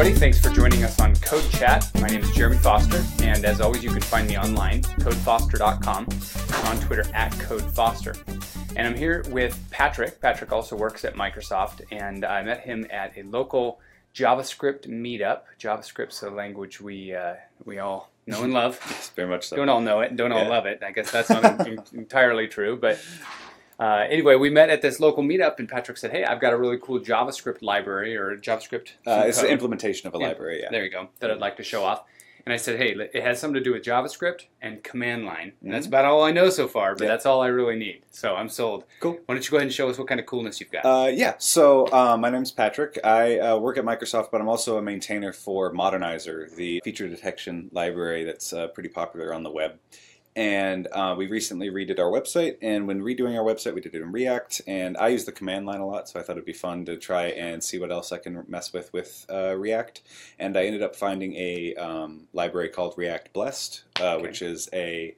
everybody. Thanks for joining us on Code Chat. My name is Jeremy Foster, and as always, you can find me online, codefoster.com, on Twitter at CodeFoster. And I'm here with Patrick. Patrick also works at Microsoft, and I met him at a local JavaScript meetup. JavaScript's a language we uh, we all know and love. Yes, very much so. Don't all know it, don't all Yeah. love it. I guess that's not entirely true, but uh, anyway, we met at this local meetup, and Patrick said, "Hey, I've got a really cool JavaScript library or JavaScript." Uh, it's code." the implementation of a Yeah. library. Yeah. There you go. That I'd like to show off. And I said, "Hey, it has something to do with JavaScript and command line. And that's about all I know so far, but Mm-hmm. That's all I really need. So I'm sold. Cool. Why don't you go ahead and show us what kind of coolness you've got? Uh, yeah. So uh, my name's Patrick. I uh, work at Microsoft, but I'm also a maintainer for Modernizr, the feature detection library that's uh, pretty popular on the web. And uh, we recently redid our website, and when redoing our website, we did it in React. And I use the command line a lot, so I thought it'd be fun to try and see what else I can mess with with uh, React. And I ended up finding a um, library called React Blessed, uh, Okay. which is a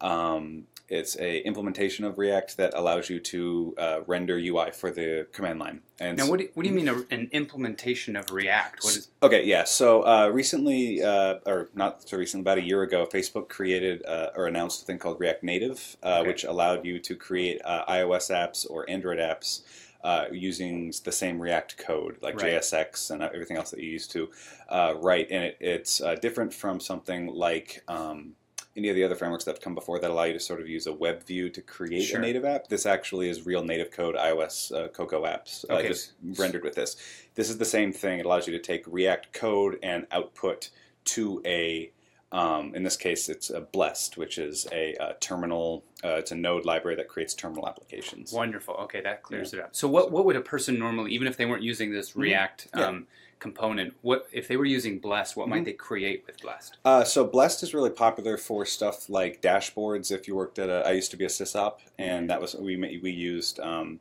um, it's a implementation of React that allows you to uh, render UI for the command line. And now, what do, what do you mean a, an implementation of React? What is Okay, yeah. So uh, recently, uh, or not so recently, about a year ago, Facebook created uh, or announced a thing called React Native, uh, Okay. which allowed you to create uh, iOS apps or Android apps uh, using the same React code, like Right. JSX and everything else that you used to uh, write. And it, it's uh, different from something like. Um, any of the other frameworks that have come before that allow you to sort of use a web view to create Sure. a native app. This actually is real native code iOS uh, Cocoa apps, uh, Okay. just rendered with this. This is the same thing. It allows you to take React code and output to a, um, in this case, it's a Blessed, which is a, uh terminal. Uh, it's a Node library that creates terminal applications. wonderful? Okay, that clears it up. So, what what would a person normally, even if they weren't using this React Mm-hmm. Yeah. um, component, what if they were using Blessed? What might Mhm. they create with Blessed? Uh, so Blessed is really popular for stuff like dashboards. If you worked at a, I used to be a sysop, and that was we we used um,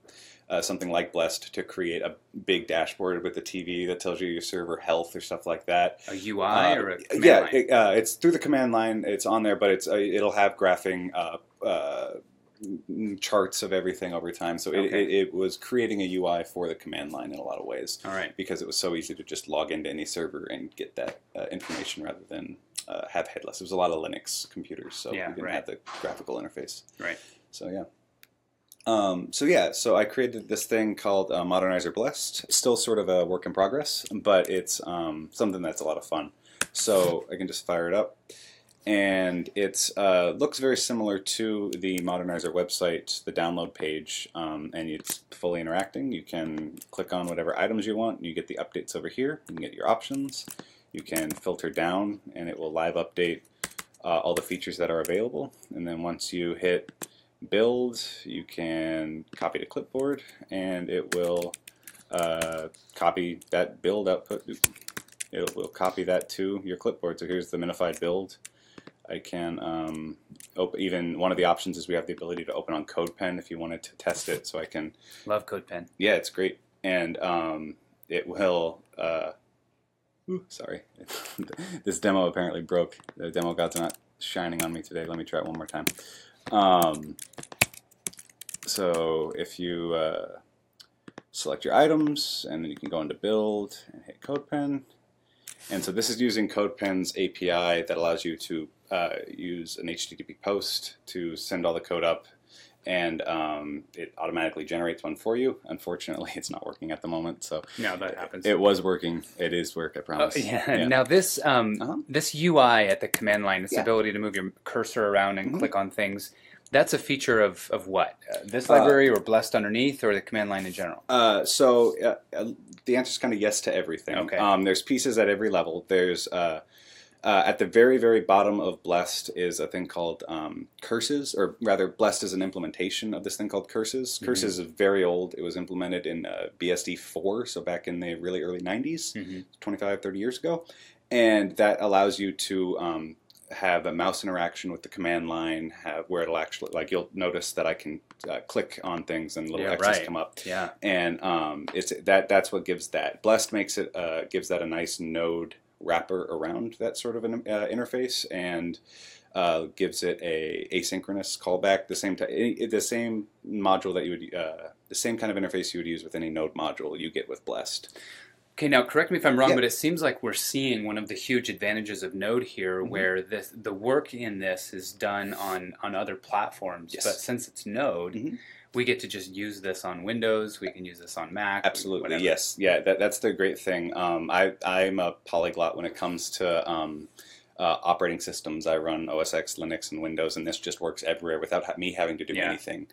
uh, something like Blessed to create a big dashboard with a TV that tells you your server health or stuff like that. A UI Uh, or a yeah, it, uh, it's through the command line. It's on there, but it's uh, it'll have graphing uh, uh, charts of everything over time. So it, Okay. it, it was creating a UI for the command line in a lot of ways All right. because it was so easy to just log into any server and get that uh, information rather than uh, have headless. It was a lot of Linux computers, so Yeah, we didn't right. have the graphical interface. Right. So yeah. Um, so yeah, so I created this thing called uh, Modernizr Blessed. It's still sort of a work in progress, but it's um, something that's a lot of fun. So I can just fire it up, and it uh, looks very similar to the Modernizr website, the download page, um, and it's fully interacting. You can click on whatever items you want, and you get the updates over here. You can get your options. You can filter down, and it will live update uh, all the features that are available. And then once you hit build, you can copy to clipboard, and it will uh, copy that build output. It will copy that to your clipboard. So here's the minified build. I can um, op- even one of the options is we have the ability to open on CodePen if you wanted to test it. So I can Love CodePen. yeah, it's great, and um, it will. Uh, ooh, sorry, this demo apparently broke. The demo gods are not shining on me today. Let me try it one more time. Um, so if you uh, select your items, and then you can go into Build and hit CodePen. And so this is using CodePen's API that allows you to uh, use an HTTP post to send all the code up and um, it automatically generates one for you. Unfortunately, it's not working at the moment. So No, that happens. it was working. It is work. I Oh, promise. yeah. Now this um, Uh-huh. this UI at the command line, this Yeah. ability to move your cursor around and Mhm. click on things, that's a feature of, of what? Uh, this Uh, library or Blessed underneath or the command line in general? Uh, so uh, uh, the answer is kind of yes to everything. Okay. Um, there's pieces at every level. There's uh, at the very very bottom of Blessed is a thing called um, curses, or rather, Blessed is an implementation of this thing called curses. Mhm. Curses is very old. It was implemented in uh, BSD 4, so back in the really early 90s. hmm 25, 30 years ago. And that allows you to um, have a mouse interaction with the command line, have where it'll actually, like you'll notice that I can uh, click on things and little Yeah, X's right. come up. Yeah. And um, it's that that's what gives that. Blessed makes it, uh, gives that a nice node wrapper around that sort of an uh, interface and uh, gives it a asynchronous callback, the same ti- the same module that you would, uh, the same kind of interface you would use with any node module you get with Blessed. Okay, now correct me if I'm wrong, Yeah. but it seems like we're seeing one of the huge advantages of Node here, Mhm. where this the work in this is done on on other platforms. Yes. But since it's Node, Mhm. We get to just use this on Windows. We can use this on Mac. Absolutely, whatever. yes, yeah. That, that's the great thing. Um, I I'm a polyglot when it comes to um, uh, operating systems. I run OS X, Linux, and Windows, and this just works everywhere without ha- me having to do Yeah. anything.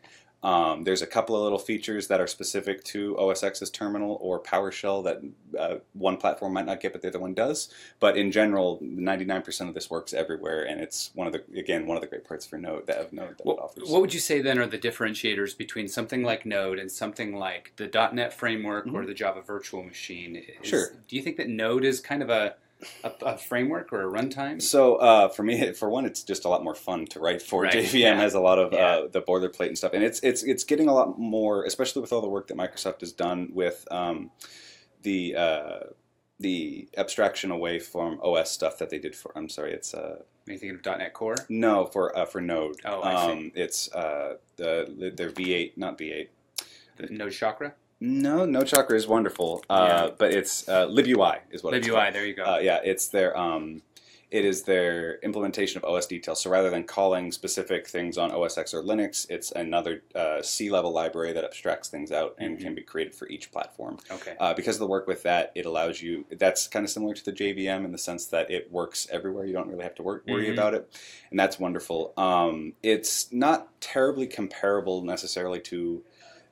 Um, there's a couple of little features that are specific to OS X's terminal or PowerShell that uh, one platform might not get, but the other one does. But in general, 99% of this works everywhere, and it's one of the again one of the great parts for Node that of Node that it What, offers. what would you say then are the differentiators between something like Node and something like the .NET framework or Mhm. the Java Virtual Machine? Is- Sure. Do you think that Node is kind of a a, a framework or a runtime? So uh, for me, for one, it's just a lot more fun to write for. Right, JVM yeah. has a lot of Yeah. uh, the boilerplate and stuff, and it's it's it's getting a lot more, especially with all the work that Microsoft has done with um, the uh, the abstraction away from OS stuff that they did for. I'm sorry, it's uh, Are you thinking of .NET Core? no for uh, for Node. Oh, I see. um, It's uh, the their V8, not V8. The Node Chakra? No, No Chakra is wonderful, uh, Yeah. but it's uh, LibUI is what it's called. LibUI, there you go. Uh, yeah, it's their um, it is their implementation of OS details. So rather than calling specific things on OS X or Linux, it's another uh, C level library that abstracts things out and Mhm. can be created for each platform. okay. Uh, because of the work with that, it allows you. That's kind of similar to the JVM in the sense that it works everywhere. You don't really have to work, worry Mhm. about it, and that's wonderful. Um, it's not terribly comparable necessarily to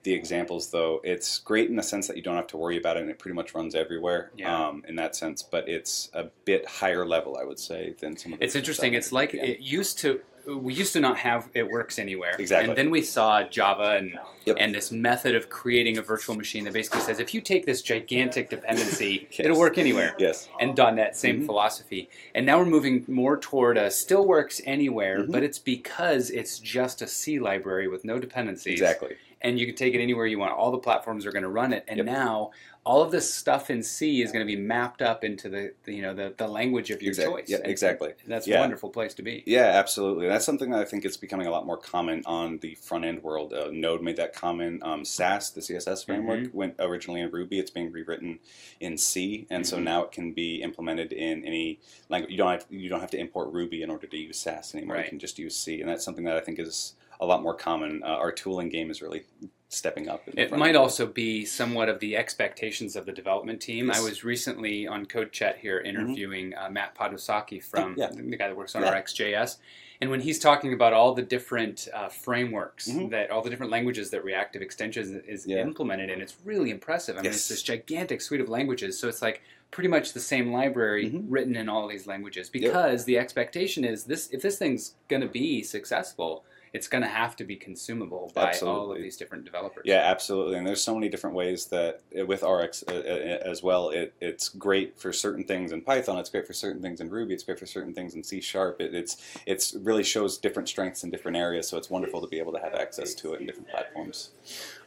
the examples, though. It's great in the sense that you don't have to worry about it, and it pretty much runs everywhere. Yeah. Um, in that sense, but it's a bit higher level, I would say, than some of. the It's interesting. It's like it used to. We used to not have it works anywhere. Exactly. And then we saw Java and Yep. and this method of creating a virtual machine that basically says if you take this gigantic dependency, Yes. it'll work anywhere. Yes. And .NET, same Mhm. philosophy. And now we're moving more toward a still works anywhere, Mhm. but it's because it's just a C library with no dependencies. Exactly. And you can take it anywhere you want. All the platforms are going to run it. And Yep. now all of this stuff in C is going to be mapped up into the, the you know the, the language of your Exactly. choice. Yeah, And exactly. That's Yeah. a wonderful place to be. Yeah, absolutely. That's something that I think is becoming a lot more common on the front end world. Uh, Node made that common. Um, Sass, the CSS framework, Mm-hmm. went originally in Ruby. It's being rewritten in C, and so Mhm. now it can be implemented in any language. You don't have you don't have to import Ruby in order to use Sass anymore. Right. You can just use C, and that's something that I think is a lot more common. Uh, our tooling game is really stepping up. It might also be somewhat of the expectations of the development team. I was recently on Code Chat here interviewing uh, Matt Podwysocki from yeah. the guy that works on Yeah. RxJS. And when he's talking about all the different uh, frameworks Mhm. that all the different languages that reactive extensions is Yeah. implemented in, it's really impressive. I mean, Yes. it's this gigantic suite of languages. So it's like pretty much the same library Mhm. written in all these languages because the expectation is this: if this thing's going to be successful, it's going to have to be consumable by all of these different developers. Yeah, absolutely. And there's so many different ways that uh, with RX uh, uh, as well, it, it's great for certain things in Python. It's great for certain things in Ruby. It's great for certain things in C Sharp. It, it's it's really shows different strengths in different areas. So it's wonderful to be able to have access to it in different platforms.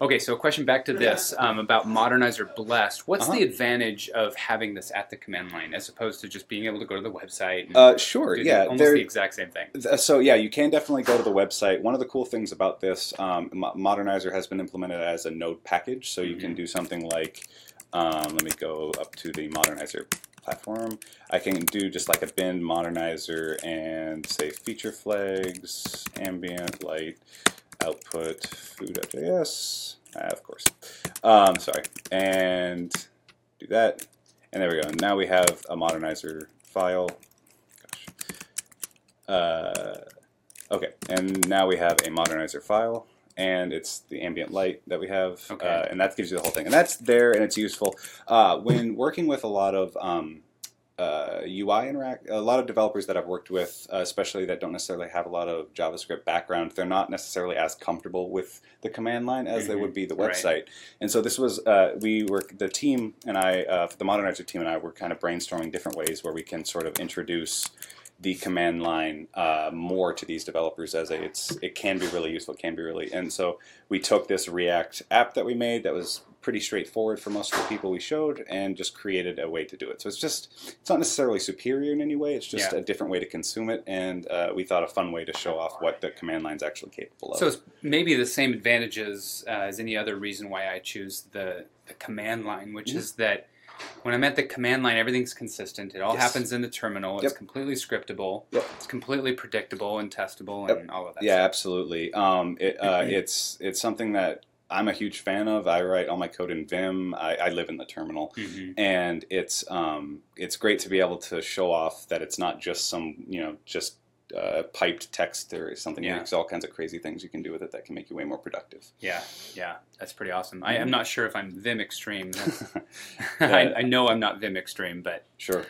Okay, so a question back to this um, about Modernizr Blessed. What's Uh-huh. the advantage of having this at the command line as opposed to just being able to go to the website? And Uh, sure. do the- Yeah. almost there- the exact same thing. Th- So yeah, you can definitely go to the website. One of the cool things about this, um, Modernizr has been implemented as a Node package, so you can Mhm. do something like, um, let me go up to the Modernizr platform. I can do just like a bin Modernizr and say feature flags, ambient light, output foo.js, ah, of course. Um, sorry, and do that, and there we go. Now we have a Modernizr file. Gosh. Uh, okay, and now we have a modernizr file, and it's the ambient light that we have, Okay. uh, and that gives you the whole thing, and that's there, and it's useful uh, when working with a lot of um, uh, UI interact. A lot of developers that I've worked with, uh, especially that don't necessarily have a lot of JavaScript background, they're not necessarily as comfortable with the command line as they Mhm. would be the Right. website. And so this was uh, we were the team and I, uh, the modernizr team and I were kind of brainstorming different ways where we can sort of introduce the command line uh, more to these developers as a, it's it can be really useful, it can be really. And so we took this React app that we made that was pretty straightforward for most of the people we showed, and just created a way to do it. So it's just it's not necessarily superior in any way. It's just Yeah. a different way to consume it, and uh, we thought a fun way to show off what the command line's actually capable of. So it's maybe the same advantages uh, as any other reason why I choose the, the command line, which Mhm. is that when I'm at the command line, everything's consistent. It all Yes. happens in the terminal. It's Yep. completely scriptable. Yep. It's completely predictable and testable Yep. and all of that. Yeah, stuff. absolutely. Um, it, uh, it's it's something that I'm a huge fan of. I write all my code in Vim. I, I live in the terminal, Mhm. and it's um, it's great to be able to show off that it's not just some you know just uh, piped text or something. Yeah. There's all kinds of crazy things you can do with it that can make you way more productive. Yeah, yeah, that's pretty awesome. I Mm-hmm. am not sure if I'm Vim Extreme. I, I know I'm not Vim Extreme, but sure,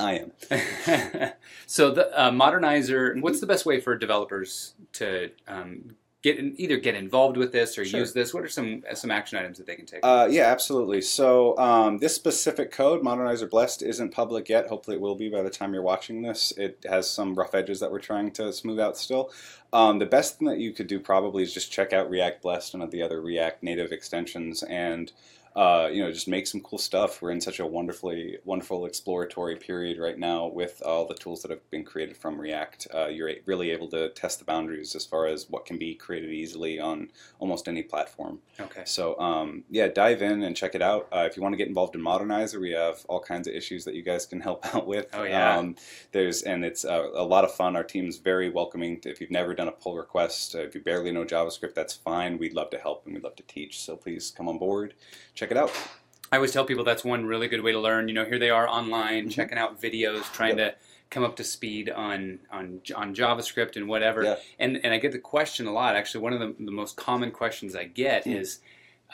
I am. so the uh, modernizr. Mm-hmm. What's the best way for developers to um, get in, either get involved with this or Sure. use this? What are some some action items that they can take? Uh, yeah, absolutely. So um, this specific code, Modernizr Blessed, isn't public yet. Hopefully, it will be by the time you're watching this. It has some rough edges that we're trying to smooth out still. Um, the best thing that you could do probably is just check out React Blessed and the other React native extensions, and uh, you know just make some cool stuff. We're in such a wonderfully wonderful exploratory period right now with all the tools that have been created from React. Uh, you're really able to test the boundaries as far as what can be created easily on almost any platform. okay. So um, yeah, dive in and check it out. Uh, if you want to get involved in Modernizer, we have all kinds of issues that you guys can help out with. Oh, yeah. Um, there's and it's uh, a lot of fun. Our team's very welcoming. If you've never done a pull request, uh, if you barely know JavaScript, that's fine. We'd love to help and we'd love to teach. So please come on board, check it out. I always tell people that's one really good way to learn. You know, here they are online Mhm. checking out videos, trying to come up to speed on on on JavaScript and whatever. Yeah. And and I get the question a lot. Actually, one of the, the most common questions I get Mm. is.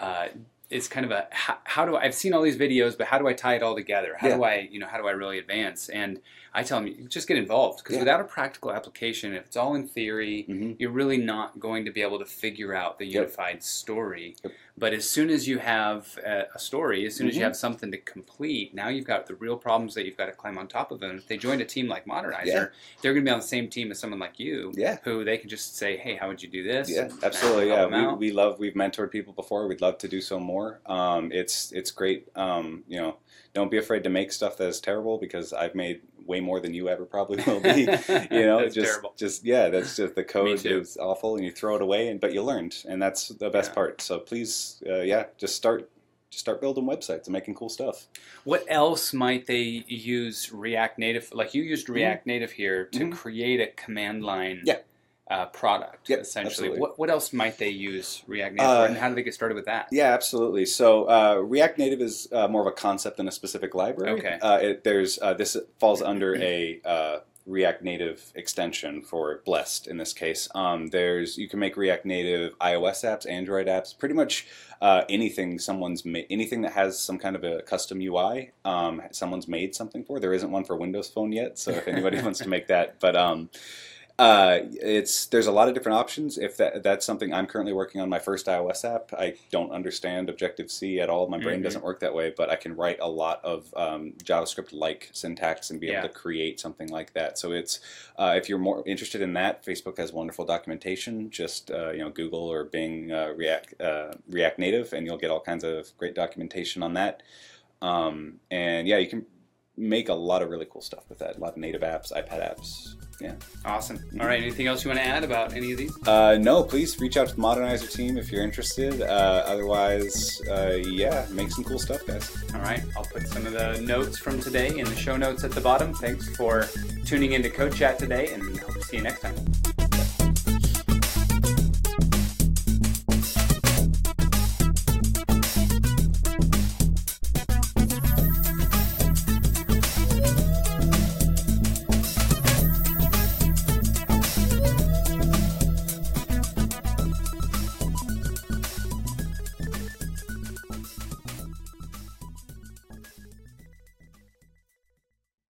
Uh, it's kind of a how, how do I, I've seen all these videos, but how do I tie it all together? How do I, you know, how do I really advance? And I tell them, just get involved because Yeah. without a practical application, if it's all in theory, hmm you're really not going to be able to figure out the Yep. unified story. Yep. But as soon as you have a, story, as soon as you Mhm. have something to complete, now you've got the real problems that you've got to climb on top of. And if they join a team like Modernizr, Yeah. they're going to be on the same team as someone like you, Yeah. who they can just say, "Hey, how would you do this?" Yeah, absolutely. Yeah, we, we love we've mentored people before. We'd love to do so more. Um, it's it's great. Um, you know, don't be afraid to make stuff that is terrible because I've made way more than you ever probably will be. you know, just terrible. just yeah, that's just the code is awful and you throw it away and but you learned and that's the best Yeah. part. So please, uh, yeah, just start just start building websites and making cool stuff. What else might they use React Native? Like you used React Native here to Mhm. create a command line Yeah. Uh, product, Yep, essentially. absolutely. What, what else might they use React Native Uh, for, and how do they get started with that? Yeah, absolutely. So uh, React Native is uh, more of a concept than a specific library. Okay. Uh, it, there's uh, this falls under a uh, React Native extension for Blessed in this case. Um, there's you can make React Native iOS apps, Android apps, pretty much uh, anything someone's ma- anything that has some kind of a custom UI. Um, someone's made something for. There isn't one for Windows Phone yet, so if anybody wants to make that, but um, uh, it's there's a lot of different options. If that that's something I'm currently working on my first iOS app, I don't understand Objective C at all. My brain Mhm. doesn't work that way, but I can write a lot of um, JavaScript-like syntax and be Yeah. able to create something like that. So it's uh, if you're more interested in that, Facebook has wonderful documentation. Just uh, you know Google or Bing uh, React uh, React Native, and you'll get all kinds of great documentation on that. Um, and yeah, you can make a lot of really cool stuff with that. A lot of native apps, iPad apps. Yeah. Awesome. All right. Anything else you want to add about any of these? Uh, no, please reach out to the Modernizr team if you're interested. Uh, otherwise, uh, yeah, make some cool stuff, guys. All right. I'll put some of the notes from today in the show notes at the bottom. Thanks for tuning into Code Chat today, and hope to see you next time.